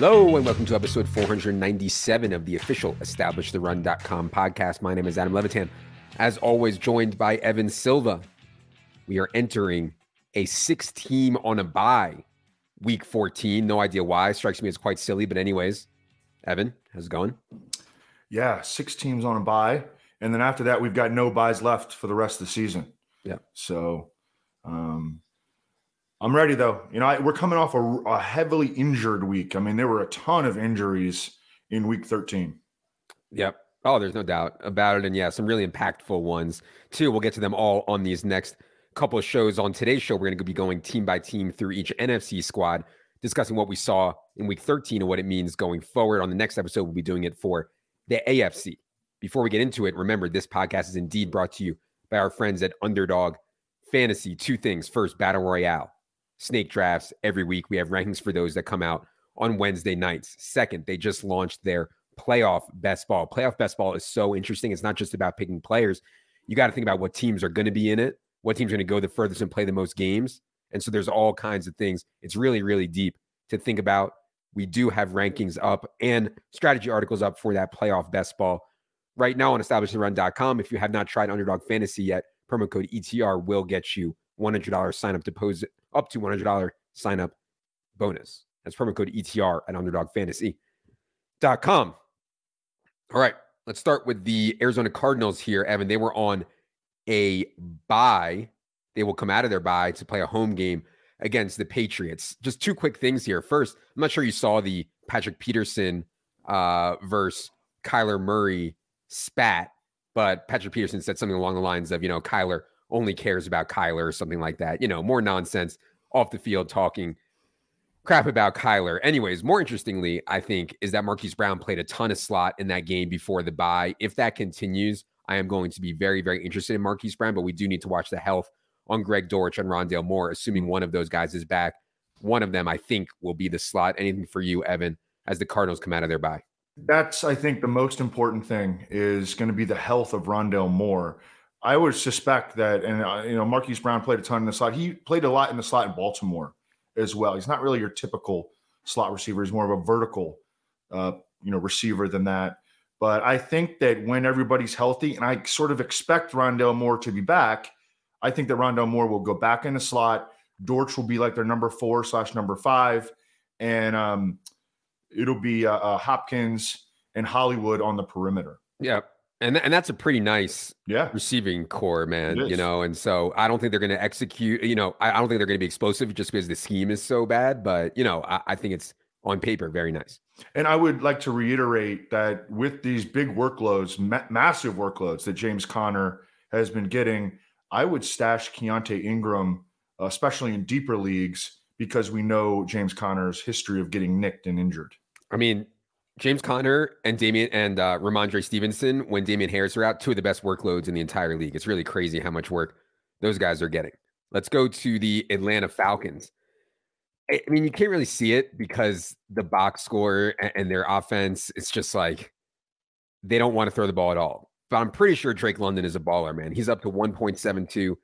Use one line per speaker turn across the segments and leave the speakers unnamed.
Hello and welcome to episode 497 of the official EstablishTheRun.com podcast. My name is Adam Levitan. As always, joined by Evan Silva. We are entering a six team on a bye week 14. No idea why. Strikes me as quite silly, but anyways, Evan, how's it going?
Yeah, six teams on a bye. And then after that, we've got no byes left for the rest of the season.
Yeah.
So um, I'm ready though. You know, I, we're coming off a, a, heavily injured week. I mean, there were a ton of injuries in week 13.
Yep. Oh, there's no doubt about it. And yeah, some really impactful ones too. We'll get to them all on these next couple of shows. On today's show, we're going to be going team by team through each NFC squad, discussing what we saw in week 13 and what it means going forward. On the next episode, we'll be doing it for the AFC. Before we get into it, remember this podcast is indeed brought to you by our friends at Underdog Fantasy. Two things. First, Battle Royale snake drafts every week. We have rankings for those that come out on Wednesday nights. Second, they just launched their playoff best ball. Playoff best ball is so interesting. It's not just about picking players. You got to think about what teams are going to be in it, what teams are going to go the furthest and play the most games. And so there's all kinds of things. It's really, really deep to think about. We do have rankings up and strategy articles up for that playoff best ball right now on establishtheRun.com. If you have not tried Underdog Fantasy yet, promo code ETR will get you $100 sign up deposit up to $100 sign up bonus. That's promo code ETR at underdogfantasy.com. All right, let's start with the Arizona Cardinals here, Evan. They were on a bye. They will come out of their bye to play a home game against the Patriots. Just two quick things here. First, I'm not sure you saw the Patrick Peterson uh, versus Kyler Murray spat, but Patrick Peterson said something along the lines of, you know, Kyler only cares about Kyler or something like that. You know, more nonsense off the field talking crap about Kyler. Anyways, more interestingly, I think, is that Marquise Brown played a ton of slot in that game before the bye. If that continues, I am going to be very, very interested in Marquise Brown, but we do need to watch the health on Greg Dortch and Rondale Moore, assuming one of those guys is back. One of them, I think, will be the slot. Anything for you, Evan, as the Cardinals come out of their bye?
That's, I think, the most important thing is going to be the health of Rondale Moore. I would suspect that, and uh, you know, Marquise Brown played a ton in the slot. He played a lot in the slot in Baltimore as well. He's not really your typical slot receiver. He's more of a vertical, uh, you know, receiver than that. But I think that when everybody's healthy, and I sort of expect Rondale Moore to be back, I think that Rondale Moore will go back in the slot. Dortch will be like their number four slash number five, and um, it'll be uh, uh, Hopkins and Hollywood on the perimeter.
Yeah, and and that's a pretty nice
yeah
receiving corps, man. You know, and so I don't think they're going to execute. You know, I, I don't think they're going to be explosive just because the scheme is so bad. But you know, I, I think it's on paper very nice.
And I would like to reiterate that with these big workloads, ma- massive workloads that James Conner has been getting, I would stash Keaontay Ingram, especially in deeper leagues, because we know James Conner's history of getting nicked and injured.
I mean, James Conner and Damien and uh, Rhamondre Stevenson, when Damien Harris are out, two of the best workloads in the entire league. It's really crazy how much work those guys are getting. Let's go to the Atlanta Falcons. I mean, you can't really see it because the box score and their offense, it's just like they don't want to throw the ball at all. But I'm pretty sure Drake London is a baller, man. He's up to 1.72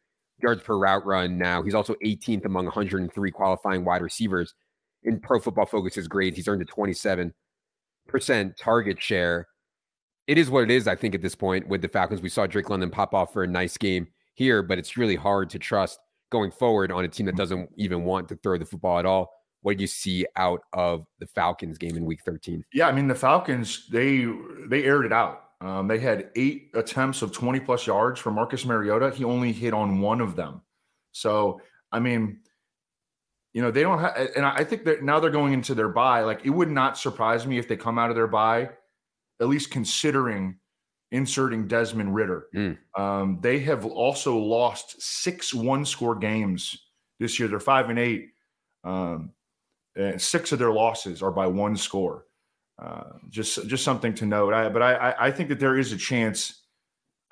yards per route run now. He's also 18th among 103 qualifying wide receivers in Pro Football Focus's grades. He's earned a 27 percent target share. It is what it is, I think, at this point with the Falcons. We saw Drake London pop off for a nice game here, but it's really hard to trust going forward on a team that doesn't even want to throw the football at all. What do you see out of the Falcons game in Week 13?
Yeah, I mean the Falcons they they aired it out. Um, they had eight attempts of 20 plus yards for Marcus Mariota. He only hit on one of them. So I mean, you know, they don't have, and I think that now they're going into their bye. Like, it would not surprise me if they come out of their bye, at least considering inserting Desmond Ridder. Mm. Um, they have also lost six one score games this year. They're five and eight. Um, and six of their losses are by one score. Uh, just just something to note. I, but I, I think that there is a chance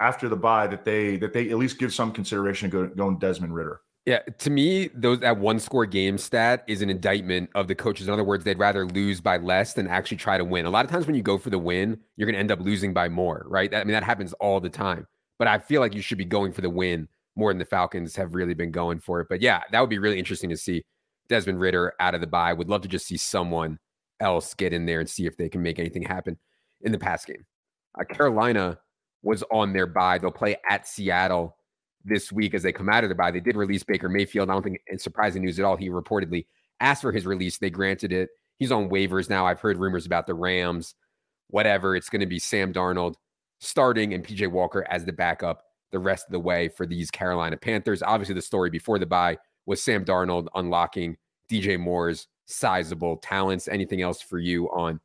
after the bye that they that they at least give some consideration to go, going Desmond Ridder.
Yeah, to me, those that one score game stat is an indictment of the coaches. In other words, they'd rather lose by less than actually try to win. A lot of times when you go for the win, you're going to end up losing by more, right? I mean, that happens all the time. But I feel like you should be going for the win more than the Falcons have really been going for it. But yeah, that would be really interesting to see Desmond Ridder out of the bye. Would love to just see someone else get in there and see if they can make anything happen in the pass game. Uh, Carolina was on their bye. They'll play at Seattle this week as they come out of the bye. They did release Baker Mayfield. I don't think it's surprising news at all. He reportedly asked for his release. They granted it. He's on waivers now. I've heard rumors about the Rams, whatever. It's going to be Sam Darnold starting and PJ Walker as the backup the rest of the way for these Carolina Panthers. Obviously, the story before the bye was Sam Darnold unlocking DJ Moore's sizable talents. Anything else for you on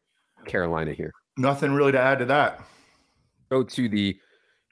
Carolina here?
Nothing really to add to that.
Go to the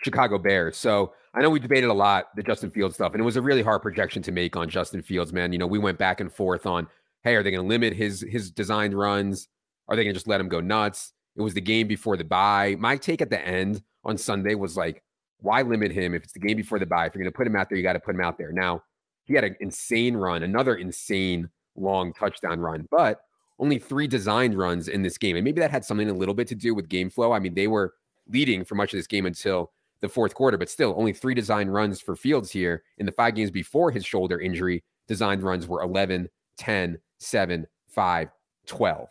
Chicago Bears. So I know we debated a lot the Justin Fields stuff, and it was a really hard projection to make on Justin Fields, man. You know, we went back and forth on, hey, are they going to limit his his designed runs? Are they going to just let him go nuts? It was the game before the bye. My take at the end on Sunday was like, why limit him if it's the game before the bye? If you're going to put him out there, you got to put him out there. Now, he had an insane run, another insane long touchdown run, but only three designed runs in this game. And maybe that had something a little bit to do with game flow. I mean, they were leading for much of this game until the fourth quarter, but still only three design runs for Fields here. In the five games before his shoulder injury, designed runs were 11, 10, 7, 5, 12.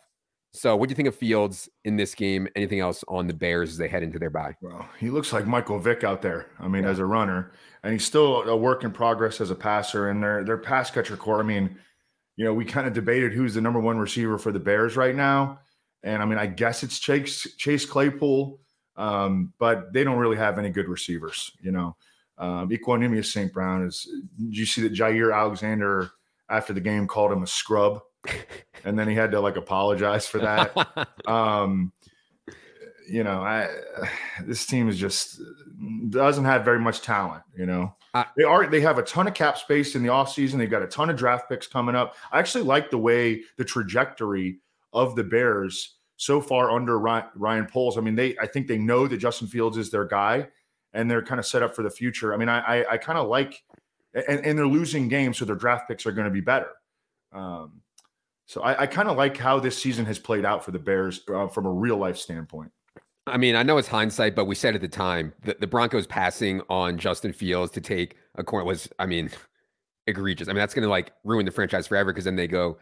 So, what do you think of Fields in this game? Anything else on the Bears as they head into their bye?
Well, he looks like Michael Vick out there. I mean, yeah. as a runner, and he's still a work in progress as a passer. And their their pass catcher corps. I mean, you know, we kind of debated who's the number one receiver for the Bears right now, and I mean, I guess it's Chase Chase Claypool. Um, but they don't really have any good receivers, you know. Um, Equanimeous St. Brown is. Did you see that Jaire Alexander after the game called him a scrub, and then he had to like apologize for that. um, you know, I this team is just doesn't have very much talent. You know, uh, they are they have a ton of cap space in the offseason. They've got a ton of draft picks coming up. I actually like the way the trajectory of the Bears so far under Ryan, Poles. I mean, they I think they know that Justin Fields is their guy, and they're kind of set up for the future. I mean, I I, I kind of like, and, and they're losing games, so their draft picks are going to be better. Um, so I, I kind of like how this season has played out for the Bears uh, from a real life standpoint.
I mean, I know it's hindsight, but we said at the time that the Broncos passing on Justin Fields to take a corner was, I mean, egregious. I mean, that's going to like ruin the franchise forever because then they go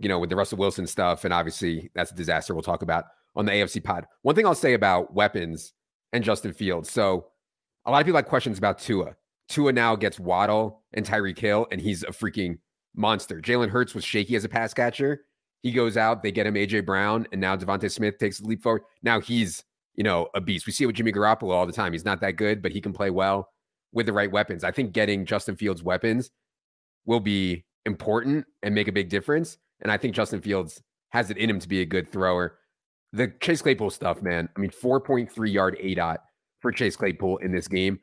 you know, with the Russell Wilson stuff. And obviously, that's a disaster we'll talk about on the AFC pod. One thing I'll say about weapons and Justin Fields. So, a lot of people have questions about Tua. Tua now gets Waddle and Tyreek Hill, and he's a freaking monster. Jalen Hurts was shaky as a pass catcher. He goes out, they get him AJ Brown, and now DeVonta Smith takes a leap forward. Now he's, you know, a beast. We see it with Jimmy Garoppolo all the time. He's not that good, but he can play well with the right weapons. I think getting Justin Fields weapons will be important and make a big difference. And I think Justin Fields has it in him to be a good thrower. The Chase Claypool stuff, man. I mean, 4.3 yard A dot for Chase Claypool in this game.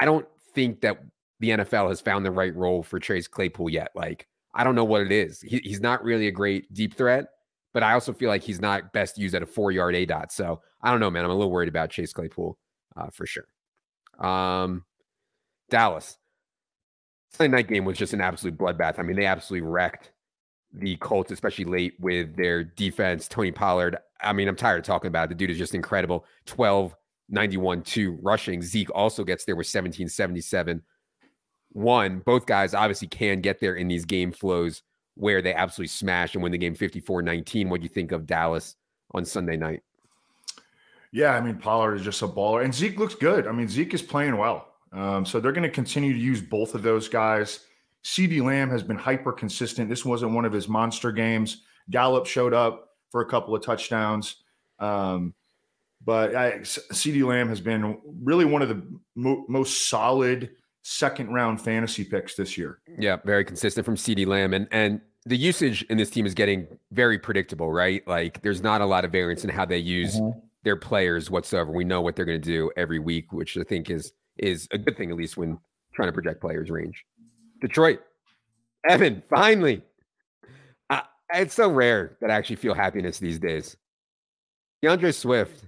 I don't think that the NFL has found the right role for Chase Claypool yet. Like, I don't know what it is. He, he's not really a great deep threat, but I also feel like he's not best used at a four yard A dot. So I don't know, man. I'm a little worried about Chase Claypool uh, for sure. Um, Dallas. Sunday night game was just an absolute bloodbath. I mean, they absolutely wrecked the Colts, especially late with their defense. Tony Pollard, I mean, I'm tired of talking about it. The dude is just incredible. 12, 91, 2 rushing. Zeke also gets there with 17, 77. One, both guys obviously can get there in these game flows where they absolutely smash and win the game 54 19. What do you think of Dallas on Sunday night?
Yeah, I mean, Pollard is just a baller. And Zeke looks good. I mean, Zeke is playing well. Um, so they're going to continue to use both of those guys. CeeDee Lamb has been hyper consistent. This wasn't one of his monster games. Gallup showed up for a couple of touchdowns. Um, but I, CeeDee Lamb has been really one of the mo- most solid second round fantasy picks this year.
Yeah, very consistent from CeeDee Lamb. And, and the usage in this team is getting very predictable, right? Like there's not a lot of variance in how they use mm-hmm. their players whatsoever. We know what they're going to do every week, which I think is is a good thing, at least when trying to project players' range. Detroit. Evan, finally. Uh, it's so rare that I actually feel happiness these days. D'Andre Swift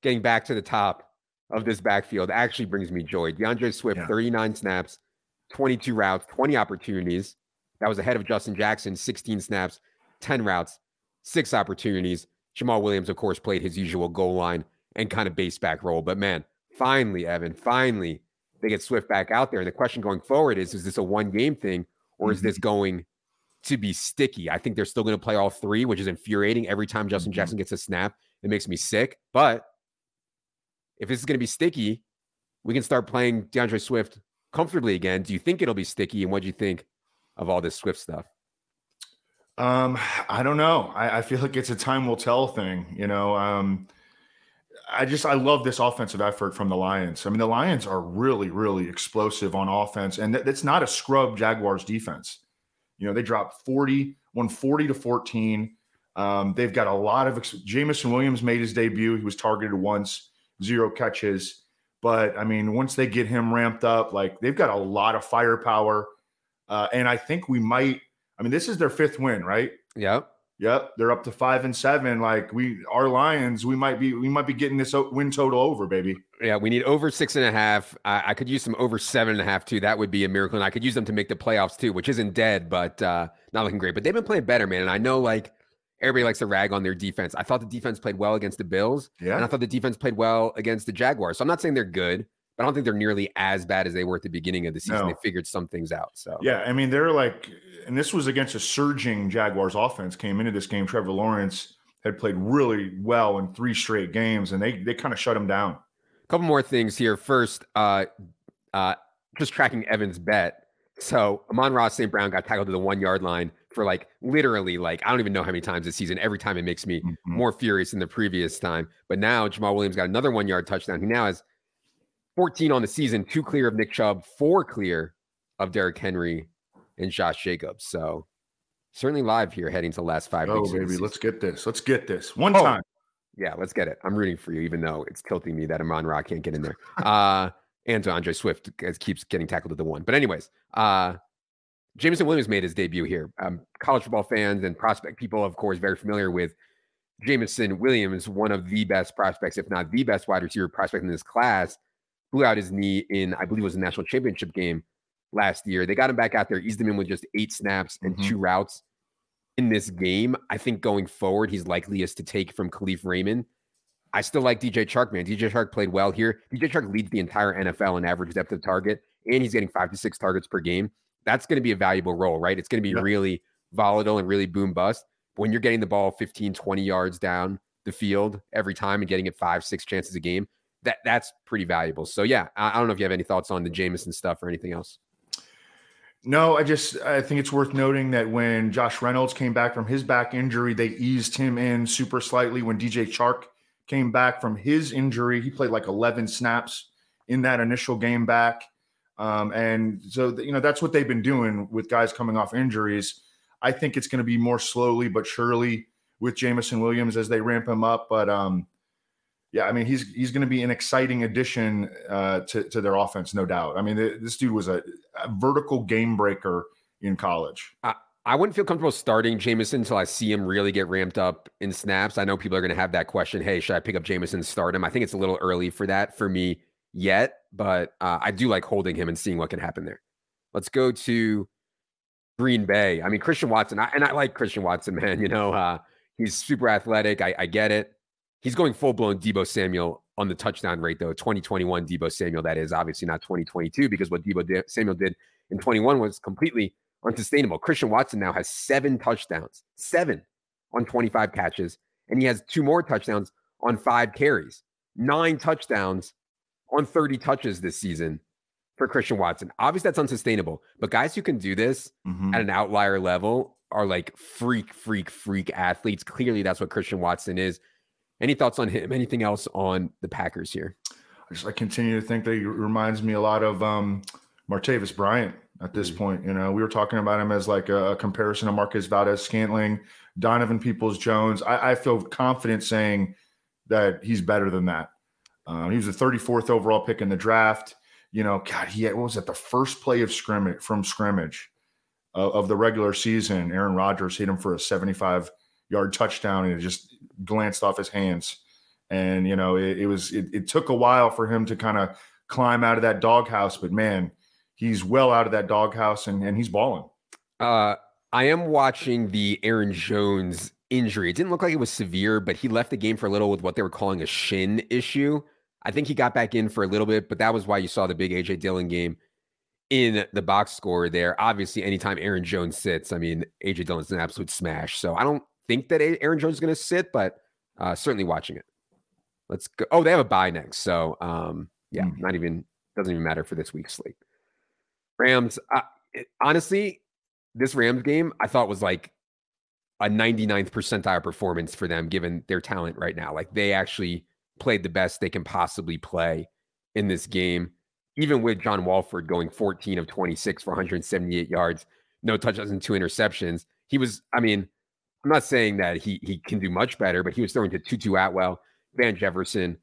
getting back to the top of this backfield actually brings me joy. D'Andre Swift, yeah. 39 snaps, 22 routes, 20 opportunities. That was ahead of Justin Jackson, 16 snaps, 10 routes, six opportunities. Jamaal Williams, of course, played his usual goal line and kind of base back role. But man, finally, Evan, finally, they get Swift back out there. And the question going forward is is this a one game thing or is mm-hmm. this going to be sticky. I think they're still going to play all three, which is infuriating. Every time Justin
Mhm.
Jackson gets a snap, it makes me sick. But if this is going to be sticky, we can start playing D'Andre Swift comfortably again. Do you think it'll be sticky? And what do you think of all this Swift stuff?
Um, I don't know. I, I feel like it's a time will tell thing. You know, um, I just I love this offensive effort from the Lions. I mean, the Lions are really, really explosive on offense, and th- that's not a scrub Jaguars defense. You know, they dropped 40, won 40 to 14. Um, they've got a lot of ex- Jameson Williams made his debut. He was targeted once, zero catches. But I mean, once they get him ramped up, like they've got a lot of firepower. Uh, and I think we might, I mean, this is their fifth win, right?
Yep.
Yep, they're up to five and seven. Like we, our Lions, we might be, we might be getting this win total over, baby.
Yeah, we need over six and a half. I, I could use some over seven and a half too. That would be a miracle. And I could use them to make the playoffs too, which isn't dead, but uh, not looking great. But they've been playing better, man. And I know like everybody likes to rag on their defense. I thought the defense played well against the Bills, Yeah, and I thought the defense played well against the Jaguars. So I'm not saying they're good, I don't think they're nearly as bad as they were at the beginning of the season.
No.
They figured some things out. So
yeah. I mean, they're like, and this was against a surging Jaguars offense. Came into this game, Trevor Lawrence had played really well in three straight games, and they they kind of shut him down.
a couple more things here. First, uh, uh, just tracking Evan's bet. So Amon-Ra St. Brown got tackled to the one yard line for like literally like I don't even know how many times this season. Every time it makes me
Mhm.
more furious than the previous time. But now Jamaal Williams got another one yard touchdown. He now has 14 on the season, two clear of Nick Chubb, four clear of Derrick Henry and Josh Jacobs. So certainly live here heading to the last five
Oh
weeks. the
baby, let's get this. Let's get this one
Oh,
time.
Yeah, let's get it. I'm rooting for you, even though it's tilting me that Amon Ra can't get in there. Uh, and D'Andre Swift keeps getting tackled at the one. But anyways, uh, Jameson Williams made his debut here. Um, college football fans and prospect people, of course, very familiar with Jameson Williams, one of the best prospects, if not the best wide receiver prospect in this class. Blew out his knee in, I believe, it was a national championship game last year. They got him back out there, eased him in with just eight snaps and
Mhm.
two routes in this game. I think going forward, he's likeliest to take from Kalif Raymond. I still like DJ Chark, man. DJ Chark played well here. DJ Chark leads the entire NFL in average depth of target, and he's getting five to six targets per game. That's going to be a valuable role, right? It's going to be
Yeah.
really volatile and really boom bust. When you're getting the ball 15, 20 yards down the field every time and getting it five, six chances a game, that that's pretty valuable. So yeah, I, I don't know if you have any thoughts on the Jameson stuff or anything else.
No, I just I think it's worth noting that when Josh Reynolds came back from his back injury, they eased him in super slightly. When DJ Chark came back from his injury, he played like 11 snaps in that initial game back. Um, and so you know that's what they've been doing with guys coming off injuries. I think it's going to be more slowly but surely with Jameson Williams as they ramp him up. But um, yeah, I mean he's he's going to be an exciting addition uh, to to their offense, no doubt. I mean th- this dude was a, a vertical game breaker in college.
I wouldn't feel comfortable starting Jameson until I see him really get ramped up in snaps. I know people are going to have that question. Hey, should I pick up Jameson and start him? I think it's a little early for that for me yet, but uh, I do like holding him and seeing what can happen there. Let's go to Green Bay. I mean, Christian Watson, I, and I like Christian Watson, man. You know, uh, he's super athletic. I, I get it. He's going full blown Deebo Samuel on the touchdown rate, though. 2021 Deebo Samuel, that is obviously not 2022 because what Deebo Samuel did in 21 was completely unsustainable. Christian Watson now has seven touchdowns, seven on 25 catches, and he has two more touchdowns on five carries, nine touchdowns on 30 touches this season for Christian Watson. Obviously, that's unsustainable, but guys who can do this
Mhm.
at an outlier level are like freak, freak, freak athletes. Clearly, that's what Christian Watson is. Any thoughts on him? Anything else on the Packers here?
I just I continue to think that he reminds me a lot of um, Martavis Bryant at this
Mhm.
point. You know, we were talking about him as like a, a comparison to Marquez Valdes-Scantling, Donovan Peoples Jones. I, I feel confident saying that he's better than that. Um, he was the 34th overall pick in the draft. You know, God, he had, what was it? The first play of scrimmage from scrimmage of, of the regular season. Aaron Rodgers hit him for a 75 yard touchdown, and it just glanced off his hands. And you know, it, it was it, it took a while for him to kind of climb out of that doghouse, but man, he's well out of that doghouse, and and he's balling.
Uh, I am watching the Aaron Jones injury. It didn't look like it was severe, but he left the game for a little with what they were calling a shin issue. I think he got back in for a little bit, but that was why you saw the big AJ Dillon game in the box score there. Obviously, anytime Aaron Jones sits, I mean, AJ Dillon's an absolute smash. So I don't think that Aaron Jones is going to sit, but uh, certainly watching it. Let's go. Oh, they have a bye next. So um, yeah, mm. not even, doesn't even matter for this week's slate. Rams, uh, it, honestly, this Rams game I thought was like a 99th percentile performance for them given their talent right now. Like they actually played the best they can possibly play in this game, even with John Wolford going 14 of 26 for 178 yards, no touchdowns and two interceptions. He was, I mean, I'm not saying that he he can do much better, but he was throwing to Tutu Atwell, Van Jefferson,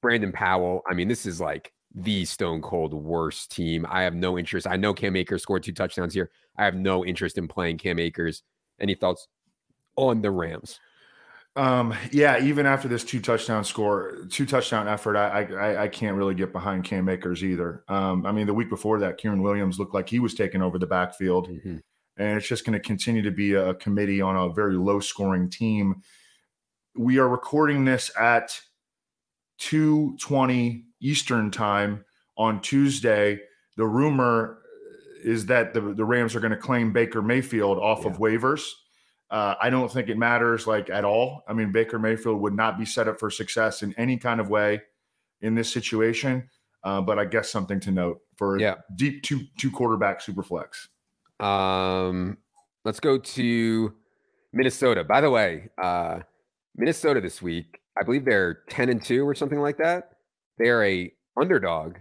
Brandon Powell. I mean, this is like the stone cold worst team. I have no interest. I know Cam Akers scored two touchdowns here. I have no interest in playing Cam Akers. Any thoughts on the Rams?
Um, yeah, even after this two touchdown score, two touchdown effort, I I, I can't really get behind Cam Akers either. Um, I mean, the week before that, Kyren Williams looked like he was taking over the backfield, mm-hmm. And it's just going to continue to be a committee on a very low scoring team. We are recording this at two twenty Eastern time on Tuesday. The rumor is that the the Rams are going to claim Baker Mayfield off yeah. of waivers. Uh, I don't think it matters like at all. I mean, Baker Mayfield would not be set up for success in any kind of way in this situation. Uh, but I guess something to note for yeah. deep two two quarterback super flex.
Um, let's go to Minnesota. By the way, uh, Minnesota this week, I believe they're ten and two or something like that. They are a underdog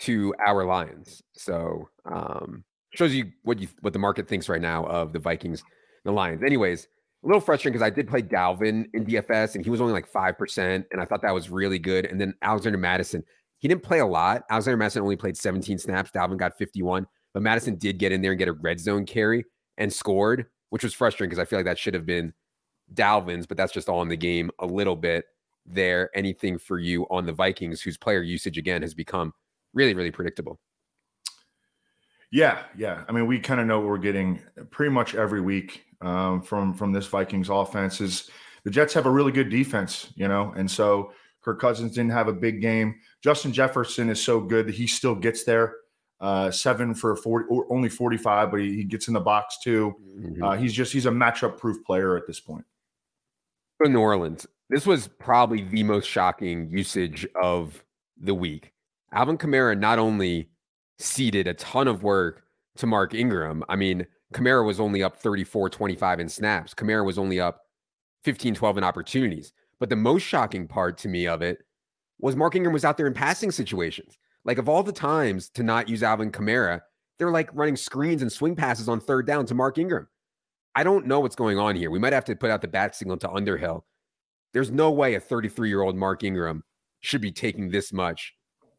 to our Lions. So um, shows you what you what the market thinks right now of the Vikings the Lions. Anyways, a little frustrating because I did play Dalvin in DFS and he was only like 5%. And I thought that was really good. And then Alexander Mattison, he didn't play a lot. Alexander Mattison only played 17 snaps. Dalvin got 51. But Mattison did get in there and get a red zone carry and scored, which was frustrating because I feel like that should have been Dalvin's, but that's just all in the game a little bit there. Anything for you on the Vikings, whose player usage again has become really, really predictable?
Yeah, yeah. I mean, we kind of know what we're getting pretty much every week um, from from this Vikings offense. Is the Jets have a really good defense, you know, and so Kirk Cousins didn't have a big game. Justin Jefferson is so good that he still gets there. Uh, seven for 40, only 45, but he, he gets in the box too. Mm-hmm. Uh, he's just he's a matchup proof player at this point.
For New Orleans, this was probably the most shocking usage of the week. Alvin Kamara not only ceded a ton of work to Mark Ingram. I mean, Kamara was only up 34 25 in snaps. Kamara was only up 15 12 in opportunities. But the most shocking part to me of it was Mark Ingram was out there in passing situations. Like, of all the times to not use Alvin Kamara, they're like running screens and swing passes on third down to Mark Ingram. I don't know what's going on here. We might have to put out the bat signal to Underhill. There's no way a 33 year old Mark Ingram should be taking this much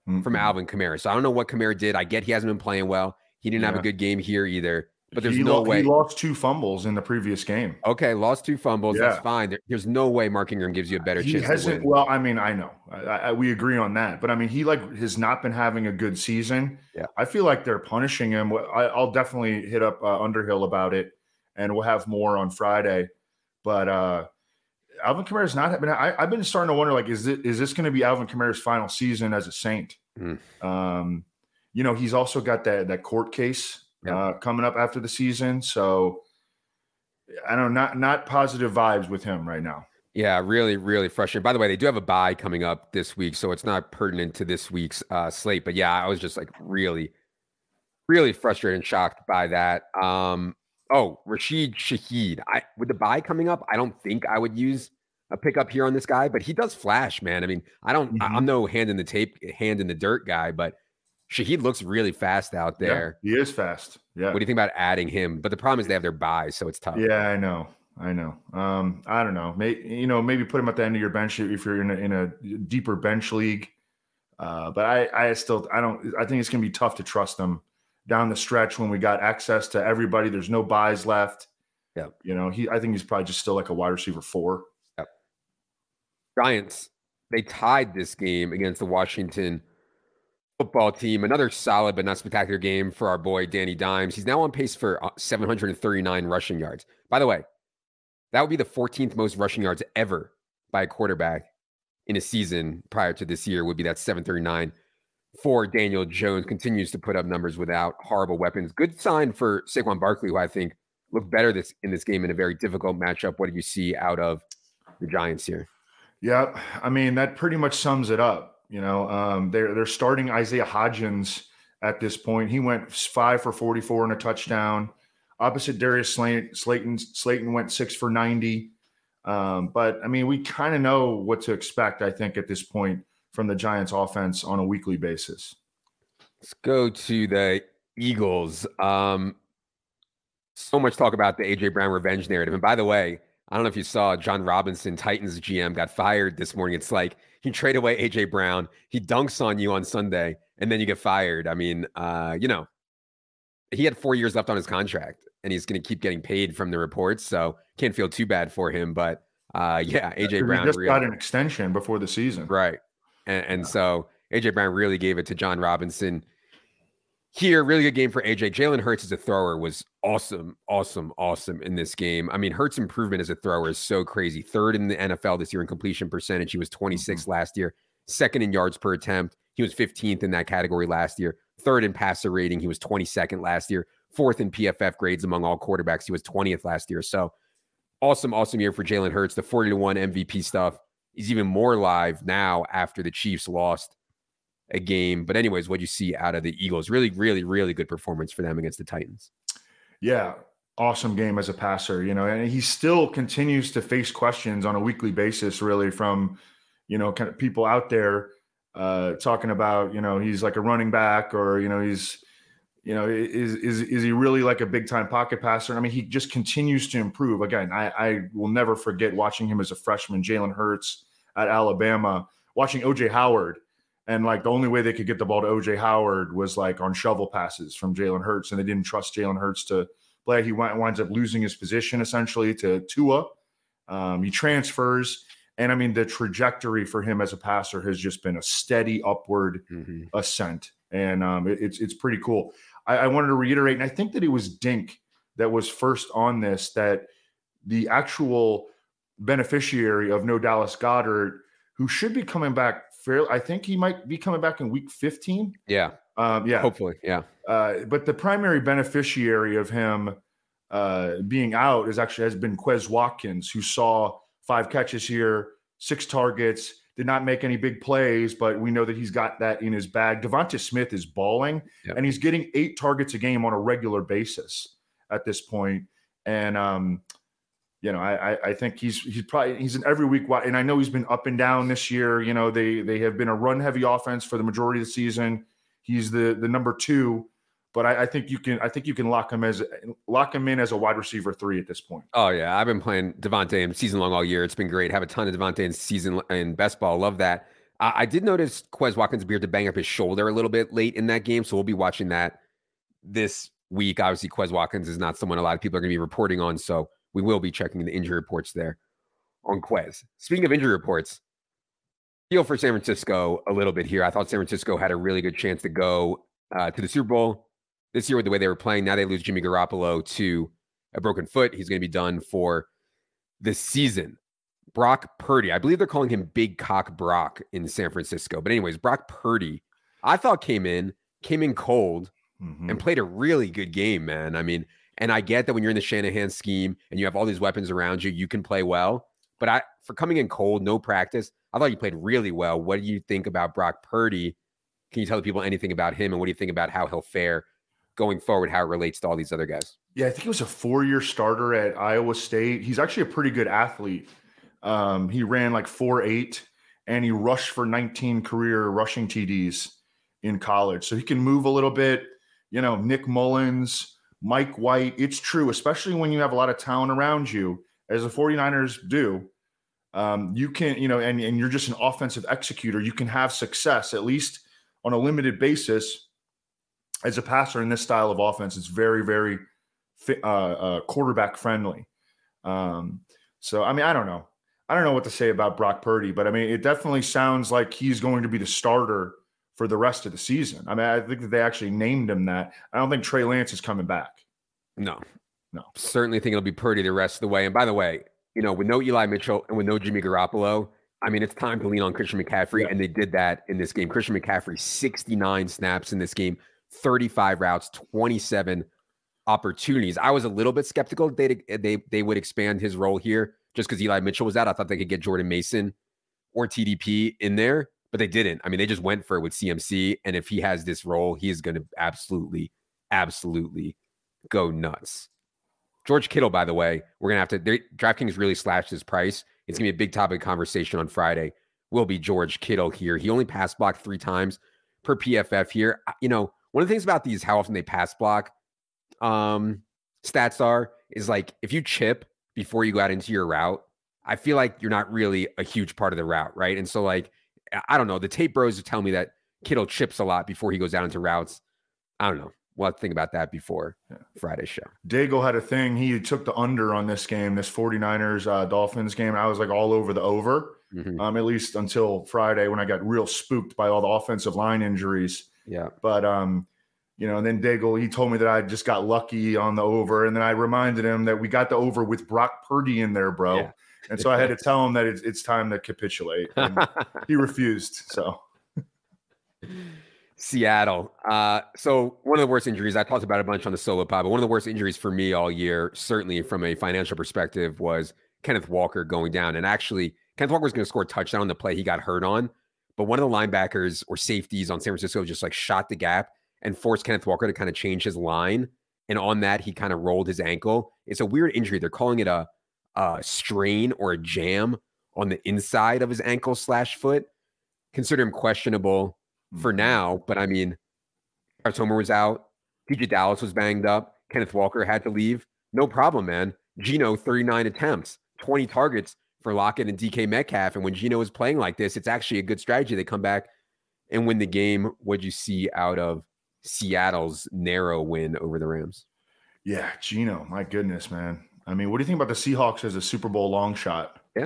mm-hmm. from Alvin Kamara. So I don't know what Kamara did. I get he hasn't been playing well. He didn't yeah. have a good game here either. But there's
he
no
lo-
way
he lost two fumbles in the previous game.
Okay, lost two fumbles. Yeah. That's fine. There, there's no way Mark Ingram gives you a better
he
chance.
Hasn't. Well, I mean, I know I, I, we agree on that, but I mean, he like has not been having a good season.
Yeah,
I feel like they're punishing him. I, will definitely hit up uh, Underhill about it, and we'll have more on Friday. But uh Alvin Kamara's not been. I, have been starting to wonder, like, is it is this going to be Alvin Kamara's final season as a Saint? Mm. Um, you know, he's also got that that court case yeah. uh, coming up after the season, so I don't know, not not positive vibes with him right now.
Yeah, really, really frustrating. By the way, they do have a bye coming up this week, so it's not pertinent to this week's uh, slate. But yeah, I was just like really, really frustrated and shocked by that. Um, oh, Rashid Shaheed. I with the bye coming up, I don't think I would use a pickup here on this guy, but he does flash, man. I mean, I don't, mm-hmm. I'm no hand in the tape, hand in the dirt guy, but Shaheed looks really fast out there.
Yeah, he is fast. Yeah.
What do you think about adding him? But the problem is they have their byes, so it's tough.
Yeah, I know. I know. Um, I don't know. Maybe you know, maybe put him at the end of your bench if you're in a, in a deeper bench league. Uh, but I, I still, I don't. I think it's gonna be tough to trust them down the stretch when we got access to everybody. There's no byes left.
Yeah.
You know, he. I think he's probably just still like a wide receiver four.
Giants, they tied this game against the Washington football team. Another solid but not spectacular game for our boy Danny Dimes. He's now on pace for uh, 739 rushing yards. By the way, that would be the 14th most rushing yards ever by a quarterback in a season prior to this year would be that 739 for Daniel Jones. Continues to put up numbers without horrible weapons. Good sign for Saquon Barkley, who I think looked better this in this game in a very difficult matchup. What did you see out of the Giants here?
Yeah, I mean that pretty much sums it up. You know, um, they're they're starting Isaiah Hodgins at this point. He went five for forty four and a touchdown. Opposite Darius Slayton, Slayton, went six for ninety. Um, but I mean, we kind of know what to expect. I think at this point from the Giants' offense on a weekly basis.
Let's go to the Eagles. Um, so much talk about the AJ Brown revenge narrative. And by the way, I don't know if you saw Jon Robinson, Titans GM, got fired this morning. It's like you trade away AJ Brown, he dunks on you on Sunday, and then you get fired. I mean, uh, you know, he had four years left on his contract, and he's going to keep getting paid from the reports. So can't feel too bad for him. But uh, yeah, AJ Brown
just really, got an extension before the season,
right? And, and yeah. so AJ Brown really gave it to Jon Robinson here, really good game for AJ. Jalen Hurts as a thrower was awesome, awesome, awesome in this game. I mean, Hurts' improvement as a thrower is so crazy. Third in the NFL this year in completion percentage. He was 26 mm-hmm. last year. Second in yards per attempt. He was 15th in that category last year. Third in passer rating. He was 22nd last year. Fourth in PFF grades among all quarterbacks. He was 20th last year. So awesome, awesome year for Jalen Hurts. The 40 to 1 MVP stuff is even more live now after the Chiefs lost a game. But anyways, what you see out of the Eagles? Really, really, really good performance for them against the Titans.
Yeah, awesome game as a passer. You know, and he still continues to face questions on a weekly basis, really from you know kind of people out there uh, talking about you know he's like a running back or you know he's you know is is is he really like a big time pocket passer? I mean, he just continues to improve. Again, I, I will never forget watching him as a freshman, Jalen Hurts at Alabama, watching OJ Howard and like the only way they could get the ball to OJ Howard was like on shovel passes from Jalen Hurts, and they didn't trust Jalen Hurts to play. He went, winds up losing his position essentially to Tua. Um, he transfers, and I mean the trajectory for him as a passer has just been a steady upward mm-hmm. ascent, and um, it, it's it's pretty cool. I, I wanted to reiterate, and I think that it was Dink that was first on this that the actual beneficiary of no Dallas Goedert, who should be coming back fairly. I think he might be coming back in week 15.
Yeah.
Um, yeah.
Hopefully. Yeah.
Uh, but the primary beneficiary of him uh, being out is actually has been Quez Watkins, who saw five catches here, six targets, did not make any big plays, but we know that he's got that in his bag. Devonta Smith is balling, yep. and he's getting eight targets a game on a regular basis at this point. And um, you know, I I think he's he's probably he's an every week and I know he's been up and down this year. You know, they they have been a run heavy offense for the majority of the season. He's the the number two, but I, I think you can I think you can lock him as lock him in as a wide receiver three at this point.
Oh yeah, I've been playing Devonta in season long all year. It's been great. Have a ton of Devonta in season in best ball. Love that. I, I did notice Quez Watkins appeared to bang up his shoulder a little bit late in that game, so we'll be watching that this week. Obviously, Quez Watkins is not someone a lot of people are going to be reporting on, so we will be checking the injury reports there on Quez. Speaking of injury reports, feel for San Francisco a little bit here. I thought San Francisco had a really good chance to go uh, to the Super Bowl this year with the way they were playing. Now they lose Jimmy Garoppolo to a broken foot. He's going to be done for the season. Brock Purdy, I believe they're calling him Big Cock Brock in San Francisco. But, anyways, Brock Purdy, I thought came in, came in cold mm-hmm. and played a really good game, man. I mean, and I get that when you're in the Shanahan scheme and you have all these weapons around you, you can play well. But I, for coming in cold, no practice, I thought you played really well. What do you think about Brock Purdy? Can you tell the people anything about him, and what do you think about how he'll fare going forward? How it relates to all these other guys?
Yeah, I think he was a four-year starter at Iowa State. He's actually a pretty good athlete. Um, he ran like four eight, and he rushed for 19 career rushing TDs in college. So he can move a little bit. You know, Nick Mullens Mike White. It's true, especially when you have a lot of talent around you, as the 49ers do. Um, you can, you know, and, and you're just an offensive executor. You can have success, at least on a limited basis, as a passer in this style of offense. It's very, very uh, uh, quarterback friendly. Um, so, I mean, I don't know. I don't know what to say about Brock Purdy, but I mean, it definitely sounds like he's going to be the starter for the rest of the season. I mean, I think that they actually named him that. I don't think Trey Lance is coming back.
No,
no.
Certainly think it'll be Purdy the rest of the way. And by the way, you know, with no Eli Mitchell and with no Jimmy Garoppolo, I mean, it's time to lean on Christian McCaffrey,
Yeah.
and they did that in this game. Christian McCaffrey, 69 snaps in this game, 35 routes, 27 opportunities. I was a little bit skeptical they they they would expand his role here just because Eli Mitchell was out. I thought they could get Jordan Mason or TDP in there, but they didn't. I mean, they just went for it with CMC, and if he has this role, he is going to absolutely, absolutely go nuts. George Kittle, by the way, we're gonna have to. DraftKings really slashed his price. It's gonna be a big topic of conversation on Friday. Will be George Kittle here. He only pass blocked three times per PFF here. You know, one of the things about these, how often they pass block, um, stats are is like if you chip before you go out into your route, I feel like you're not really a huge part of the route, right? And so, like, I- don't know. The tape bros tell me that Kittle chips a lot before he goes out into routes. I don't know. We'll have to think about that before
Yeah.
Friday's show.
Daigle had a thing. He took the under on this game, this 49ers uh, Dolphins game. I was like all over the over,
Mhm.
um, at least until Friday when I got real spooked by all the offensive line injuries.
Yeah.
But um, you know, and then Daigle, he told me that I just got lucky on the over, and then I reminded him that we got the over with Brock Purdy in there, bro.
Yeah.
And so I had to tell him that it's, it's time to capitulate. And he refused. So
Seattle. Uh, so one of the worst injuries I talked about a bunch on the solo pod, but one of the worst injuries for me all year, certainly from a financial perspective, was Kenneth Walker going down. And actually, Kenneth Walker was going to score a touchdown on the play he got hurt on, but one of the linebackers or safeties on San Francisco just like shot the gap and forced Kenneth Walker to kind of change his line. And on that, he kind of rolled his ankle. It's a weird injury. They're calling it a, a strain or a jam on the inside of his ankle slash foot. Consider him questionable for mm-hmm. now. But I mean, Homer was out. DeeJay Dallas was banged up. Kenneth Walker had to leave. No problem, man. Gino, 39 attempts, 20 targets for Lockett and DK Metcalf. And when Gino is playing like this, it's actually a good strategy. They come back and win the game. What'd you see out of Seattle's narrow win over the Rams?
Yeah, Gino, my goodness, man. I mean, what do you think about the Seahawks as a Super Bowl long shot? Yeah.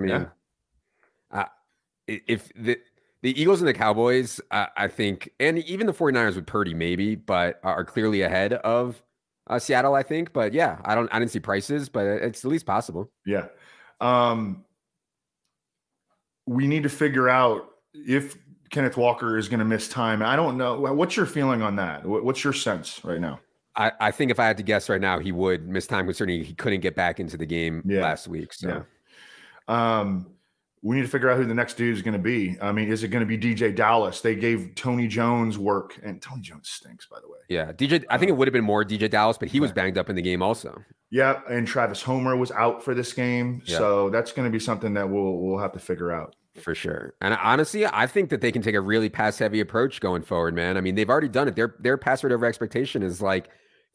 I mean,
Yeah.
uh, if the the Eagles and the Cowboys, uh, I think, and even the 49ers with Purdy, maybe, but are clearly ahead of uh, Seattle, I think. But yeah, I don't, I didn't see prices, but it's at least possible.
Yeah. Um, we need to figure out if Kenneth Walker is going to miss time. I don't know. What's your feeling on that? What's your sense right now?
I, I think if I had to guess right now, he would miss time concerning he couldn't get back into the game
Yeah.
last week. So
Yeah. Um, we need to figure out who the next dude is going to be. I mean, is it going to be DeeJay Dallas? They gave Tony Jones work, and Tony Jones stinks, by the way.
yeah, DJ. I think it would have been more DeeJay Dallas, but he was banged up in the game also.
Yeah, and Travis Homer was out for this game,
Yeah.
so that's going to be something that we'll we'll have to figure out.
For sure. And honestly, I think that they can take a really pass heavy approach going forward, man. I mean, they've already done it. Their their pass rate over expectation is like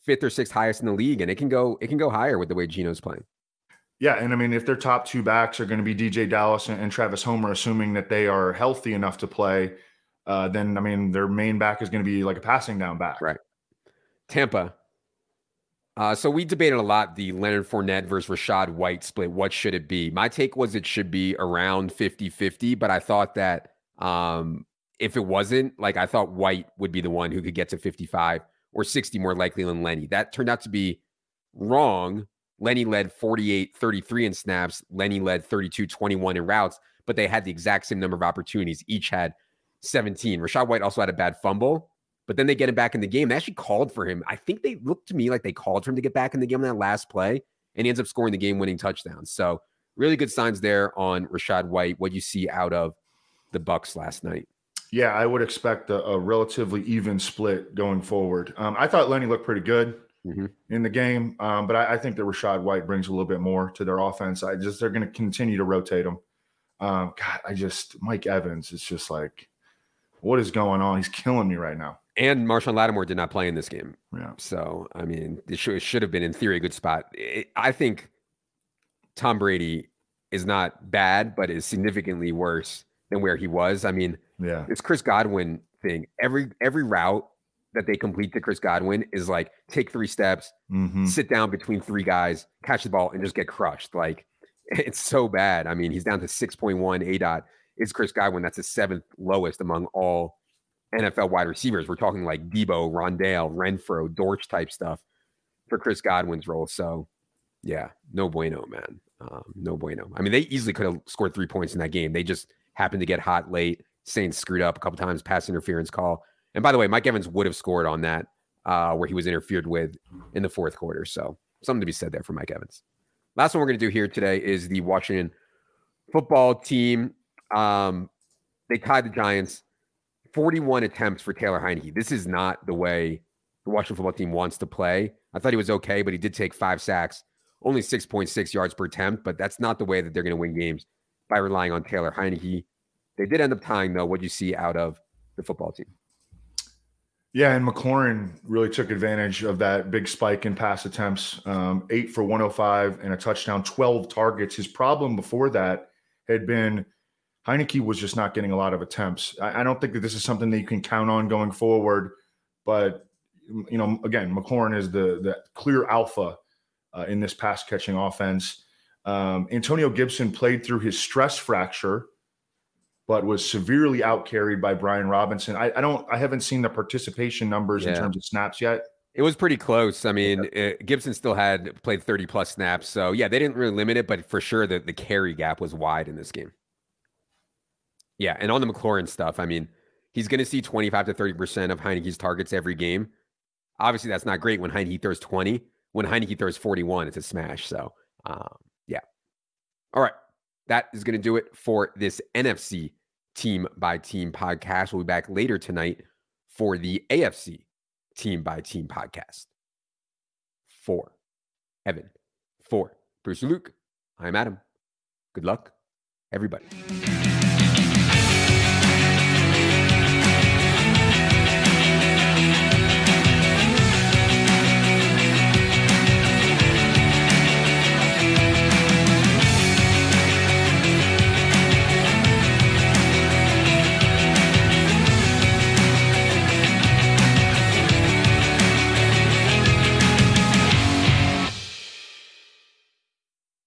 fifth or sixth highest in the league, and it can go it can go higher with the way Gino's playing.
Yeah, and I mean, if their top two backs are going to be DeeJay Dallas and, and Travis Homer, assuming that they are healthy enough to play, uh, then I mean, their main back is going to be like a passing down back.
Right. Tampa. Uh, so we debated a lot the Leonard Fournette versus Rachaad White split. What should it be? My take was it should be around 50 50, but I thought that um, if it wasn't, like I thought White would be the one who could get to 55 or 60 more likely than Lenny. That turned out to be wrong. Lenny led 48 33 in snaps, Lenny led 32 21 in routes, but they had the exact same number of opportunities. Each had 17. Rachaad White also had a bad fumble, but then they get him back in the game. They actually called for him. I think they looked to me like they called for him to get back in the game on that last play, and he ends up scoring the game winning touchdown. So, really good signs there on Rachaad White. What you see out of the Bucks last night?
Yeah, I would expect a, a relatively even split going forward. Um, I thought Lenny looked pretty good
Mhm.
in the game, um, but I, I think that Rachaad White brings a little bit more to their offense. I just they're going to continue to rotate him. Um, God, I just Mike Evans is just like, what is going on? He's killing me right now.
And Marshon Lattimore did not play in this game.
Yeah.
So, I mean, it should, it should have been, in theory, a good spot. It, I think Tom Brady is not bad, but is significantly worse than where he was. I mean,
Yeah.
this Chris Godwin thing, every every route that they complete to Chris Godwin is like take three steps,
hmm
sit down between three guys, catch the ball, and just get crushed. Like it's so bad. I mean, he's down to 6.1 A dot. Is Chris Godwin? That's the seventh lowest among all NFL wide receivers. We're talking like Deebo, Rondale, Renfrow, Dortch type stuff for Chris Godwin's role. So yeah, no bueno, man. Um, no bueno. I mean, they easily could have scored three points in that game. They just happened to get hot late. Saints screwed up a couple times, pass interference call. And by the way, Mike Evans would have scored on that uh, where he was interfered with in the fourth quarter. So something to be said there for Mike Evans. Last one we're going to do here today is the Washington football team. Um, they tied the Giants 41 attempts for Taylor Heinicke. This is not the way the Washington football team wants to play. I thought he was okay, but he did take five sacks, only 6.6 yards per attempt, but that's not the way that they're going to win games by relying on Taylor Heinicke. They did end up tying, though. What do you see out of the football team?
Yeah, and McLaurin really took advantage of that big spike in pass attempts. Um, eight for 105 and a touchdown, 12 targets. His problem before that had been Heinicke was just not getting a lot of attempts. I, I don't think that this is something that you can count on going forward. But you know, again, McLaurin is the the clear alpha uh, in this pass catching offense. Um, Antonio Gibson played through his stress fracture but was severely outcarried by Brian Robinson. I, I don't, I haven't seen the participation numbers yeah. in terms of snaps yet.
It was pretty close. I mean, yeah. it, Gibson still had played 30 plus snaps. So, yeah, they didn't really limit it, but for sure the, the carry gap was wide in this game. Yeah. And on the McLaurin stuff, I mean, he's going to see 25 to 30% of Heinicke's targets every game. Obviously, that's not great when Heinicke throws 20. When Heinicke throws 41, it's a smash. So, um, yeah. All right. That is going to do it for this NFC Team by Team podcast. We'll be back later tonight for the AFC Team by Team podcast. For Evan, for Bruce Luke, I'm Adam. Good luck, everybody.